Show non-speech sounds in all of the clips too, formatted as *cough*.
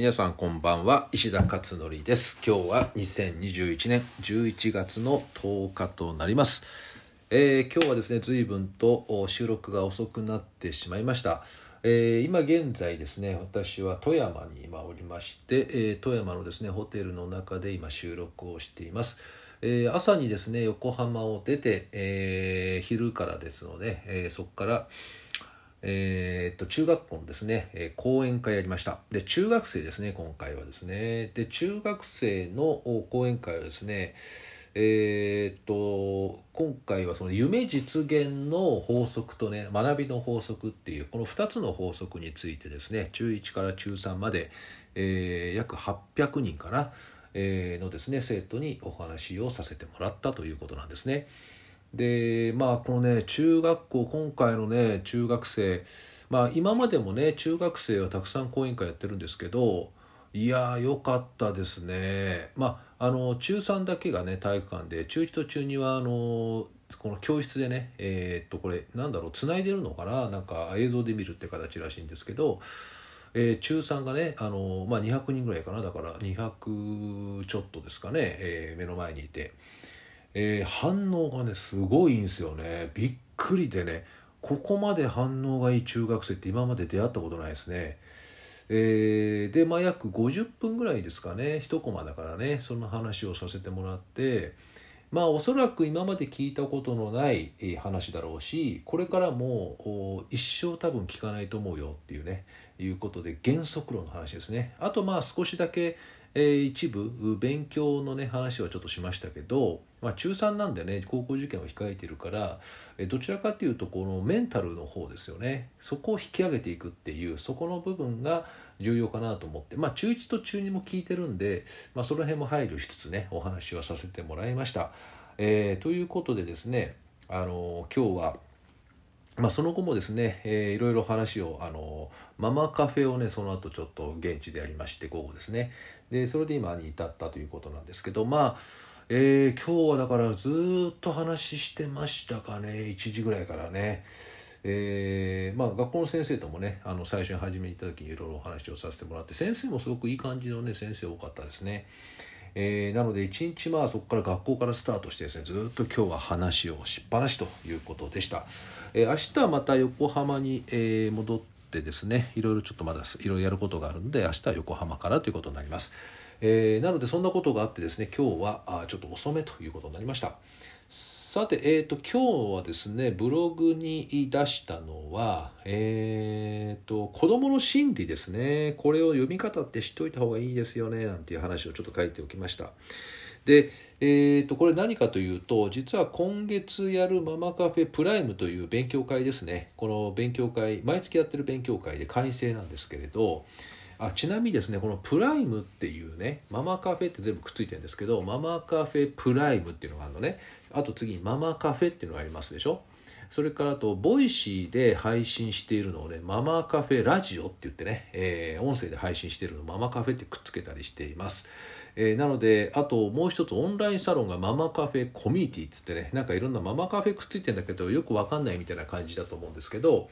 皆さんこんばんは。石田勝則です。今日は2021年11月の10日となります、えー今日はですね随分と収録が遅くなってしまいました、えー今現在ですね私は富山に今おりまして、えー富山のですねホテルの中で今収録をしています、えー朝にですね横浜を出て、えー昼からですので、えーそこからえーっと中学校のですね、えー講演会やりましたで中学生ですね今回はですねで中学生の講演会はですねえーっと今回はその夢実現の法則とね学びの法則っていうこの2つの法則についてですね中1から中3まで、えー約800人かな、えーのですね生徒にお話をさせてもらったということなんですね。でまあこのね中学校今回のね中学生まあ今までもね中学生はたくさん講演会やってるんですけどいやーよかったですね。まああの中3だけがね体育館で中1と中2はあのこの教室でねえーっとこれなんだろうつないでるのかな？なんか映像で見るって形らしいんですけどえー中3がねあの、まあ、200人ぐらいかな？だから200ちょっとですかね、えー目の前にいて、えー反応がねすごいんですよね。びっくりでねここまで反応がいい中学生って今まで出会ったことないですね。えーでまあ約50分ぐらいですかね。一コマだからね。そんな話をさせてもらって。まあおそらく今まで聞いたことのない話だろうしこれからも一生多分聞かないと思うよっていうね。いうことで原則論の話ですね。あとまあ少しだけ、えー一部勉強のね話はちょっとしましたけど、まあ、中3なんでね高校受験を控えてるからえーどちらかっていうとこのメンタルの方ですよねそこを引き上げていくっていうそこの部分が重要かなと思ってまあ中1と中2も聞いてるんで、まあ、その辺も配慮しつつねお話はさせてもらいました。えーということでですねあの今日はまあ、その後もですね、えーいろいろ話をあのママカフェをねその後ちょっと現地でやりまして午後ですねでそれで今に至ったということなんですけどまあ、えー今日はだからずっと話してましたかね1時ぐらいからね。えーまあ、学校の先生ともねあの最初に始めに行った時にいろいろお話をさせてもらって先生もすごくいい感じのね先生多かったですね。えーなので一日まあそこから学校からスタートしてですねずっと今日は話をしっぱなしということでした、えー明日はまた横浜に、えー戻ってですねいろいろちょっとまだいろいろやることがあるんで明日は横浜からということになります、えーなのでそんなことがあってですね今日はあちょっと遅めということになりました。さて、えー、と今日はですねブログに出したのは、えー、と子どもの心理ですね。これを読み方って知っておいた方がいいですよねなんていう話をちょっと書いておきました。で、えー、とこれ何かというと実は今月やるママカフェプライムという勉強会ですね。この勉強会毎月やってる勉強会で会員制なんですけれどあちなみにですねこのプライムっていうねママカフェって全部くっついてるんですけどママカフェプライムっていうのがあるのね。あと次にママカフェっていうのがありますでしょ。それからあとボイシーで配信しているのをねママカフェラジオって言ってね、えー音声で配信しているのをママカフェってくっつけたりしています、えーなのであともう一つオンラインサロンがママカフェコミュニティっつってねなんかいろんなママカフェくっついてんだけどよくわかんないみたいな感じだと思うんですけど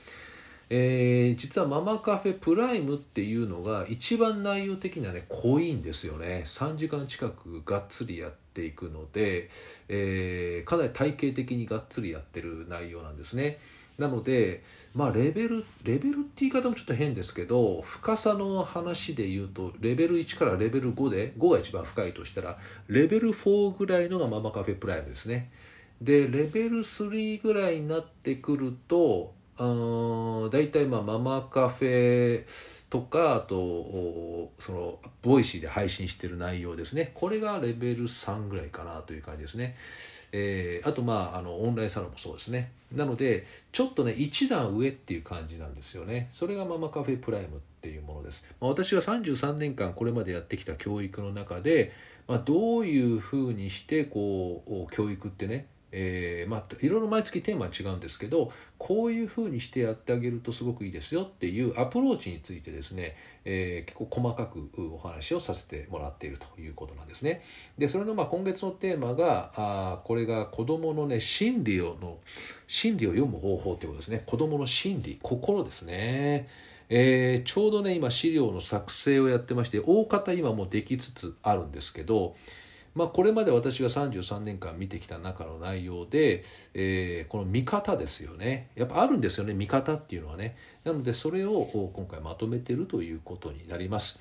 えー実はママカフェプライムっていうのが一番内容的にはね濃いんですよね。3時間近くがっつりやっていくので、えーかなり体系的にがっつりやってる内容なんですね。なのでまあレベルレベルって言い方もちょっと変ですけど深さの話で言うとレベル1からレベル5で5が一番深いとしたらレベル4ぐらいのがママカフェプライムですね。でレベル3ぐらいになってくると大体まあママカフェとかあとそのボイシーで配信してる内容ですね。これがレベル3ぐらいかなという感じですね。えーあとまああのオンラインサロンもそうですね。なのでちょっとね一段上っていう感じなんですよね。それがママカフェプライムっていうものです、まあ、私が33年間これまでやってきた教育の中で、まあ、どういうふうにしてこう教育ってねえーまあ、いろいろ毎月テーマは違うんですけどこういうふうにしてやってあげるとすごくいいですよっていうアプローチについてですね、えー結構細かくお話をさせてもらっているということなんですね。でそれのまあ今月のテーマがあーこれが子どものね心理をの心理を読む方法ということですね子どもの心理心ですね。えー、ちょうどね今資料の作成をやってまして大方今もできつつあるんですけど、まあ、これまで私が33年間見てきた中の内容で、えー、この見方ですよねやっぱあるんですよね見方っていうのはねなのでそれを今回まとめてるということになります。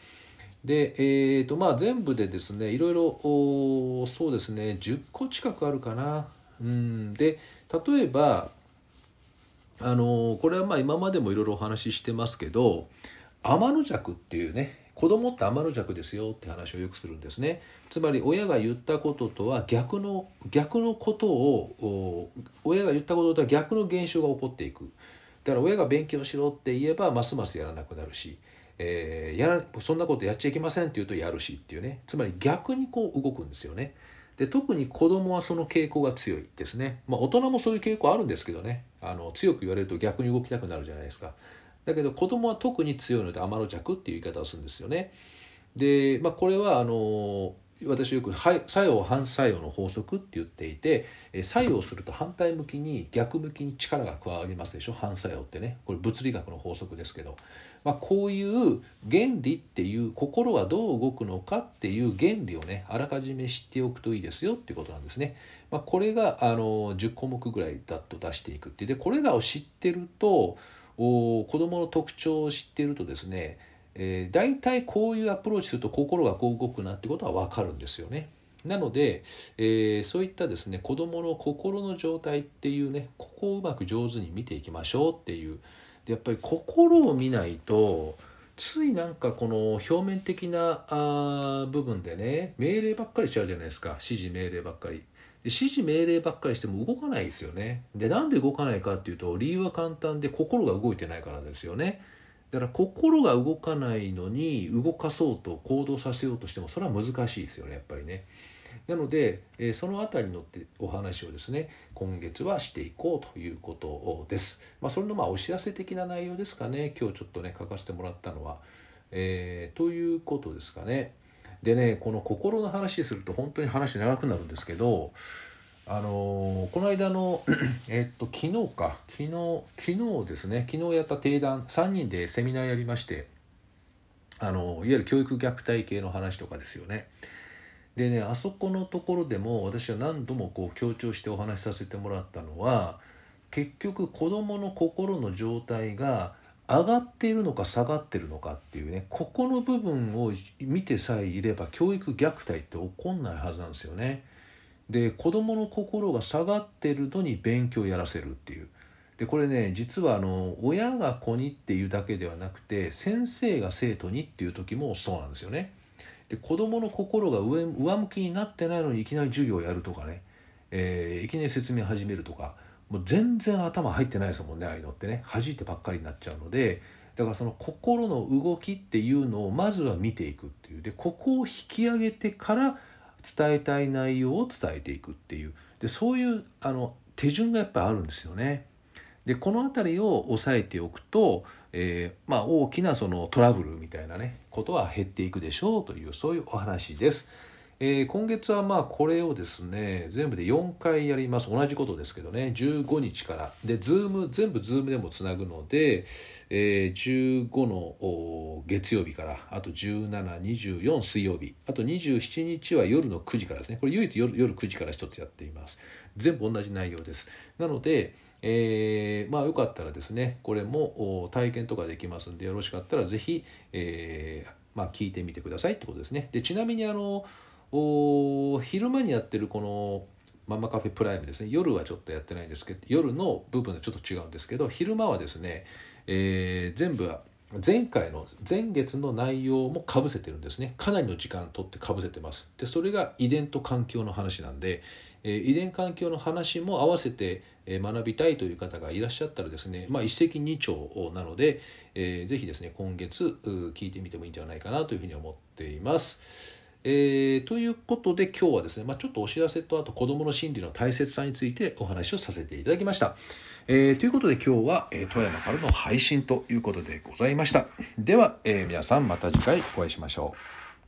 で、えーとまあ、全部でですねいろいろそうですね10個近くあるかな。うんで例えばあのこれはまあ今までもいろいろお話ししてますけど天の弱っていうね子供って天の弱ですよって話をよくするんですねつまり親が言ったこととは逆の逆のことを親が言ったこととは逆の現象が起こっていくだから親が勉強しろって言えばますますやらなくなるし、えー、やらそんなことやっちゃいけませんって言うとやるしっていうねつまり逆にこう動くんですよね。で特に子供はその傾向が強いですね。まあ、大人もそういう傾向あるんですけどねあの強く言われると逆に動きたくなるじゃないですか。だけど子供は特に強いので天の弱っていう言い方をするんですよね。で、まあ、これはあの私よく作用反作用の法則って言っていて作用すると反対向きに逆向きに力が加わりますでしょ？反作用ってねこれ物理学の法則ですけど、まあ、こういう原理っていう心はどう動くのかっていう原理をねあらかじめ知っておくといいですよっていうことなんですね。まあ、これがあの10項目ぐらいだと出していくってでこれらを知ってると子どもの特徴を知っているとですねえー、大体こういうアプローチすると心がこう動くなってことは分かるんですよね。なので、えー、そういったですね子どもの心の状態っていうねここをうまく上手に見ていきましょうっていうでやっぱり心を見ないとついなんかこの表面的なあ部分でね命令ばっかりしちゃうじゃないですか指示命令ばっかり。で指示命令ばっかりしても動かないですよね。でなんで動かないかっていうと理由は簡単で心が動いてないからですよね。だから心が動かないのに動かそうと行動させようとしてもそれは難しいですよねやっぱりね。なので、えその辺りのってお話をですね今月はしていこうということです。まあ、それのまあお知らせ的な内容ですかね今日ちょっとね書かせてもらったのは。えー、ということですかね。でねこの心の話すると本当に話長くなるんですけどあのー、この間の *clears throat* えっと昨日か。昨日昨日ですね。昨日やった定談。3人でセミナーやりましてあのいわゆる教育虐待系の話とかですよね。でねあそこのところでも私は何度もこう強調してお話しさせてもらったのは結局子どもの心の状態が上がっているのか下がってるのかっていうねここの部分を見てさえいれば教育虐待って起こんないはずなんですよね。で子どもの心が下がってるのに勉強をやらせるっていうでこれね実はあの親が子にっていうだけではなくて先生が生徒にっていう時もそうなんですよね。で子どもの心が上上向きになってないのにいきなり授業をやるとかね、えー、いきなり説明始めるとかもう全然頭入ってないですもんねああいうのってね弾いてばっかりになっちゃうのでだからその心の動きっていうのをまずは見ていくっていうでここを引き上げてから伝えたい内容を伝えていくっていうでそういうあの手順がやっぱりあるんですよね。でこの辺りを押さえておくと、えー、まあ、大きなそのトラブルみたいなねことは減っていくでしょうというそういうお話です。えー、今月はまあこれをですね全部で4回やります。同じことですけどね。15日から。でズーム全部ズームでもつなぐので、えー、15の月曜日から。あと1724水曜日。あと27日は夜の9時からですね。これ唯一夜夜9時から1つやっています。全部同じ内容です。なのでえー、まあよかったらですねこれも体験とかできますんでよろしかったら是非、えーまあ、聞いてみてくださいってことですね。でちなみにあのお昼間にやってるこのママカフェプライムですね。夜はちょっとやってないんですけど夜の部分でちょっと違うんですけど昼間はですね、えー、全部は前回の前月の内容もかぶせてるんですね。かなりの時間とってかぶせてます。でそれが遺伝と環境の話なんで、えー、遺伝環境の話も合わせて学びたいという方がいらっしゃったらですね、まあ、一石二鳥なので、えー、ぜひですね今月聞いてみてもいいんじゃないかなというふうに思っています。えー、ということで今日はですね、まあ、ちょっとお知らせとあと子どもの心理の大切さについてお話をさせていただきました。えー、ということで今日は、えー、富山からの配信ということでございました。では、え皆さんまた次回お会いしましょう。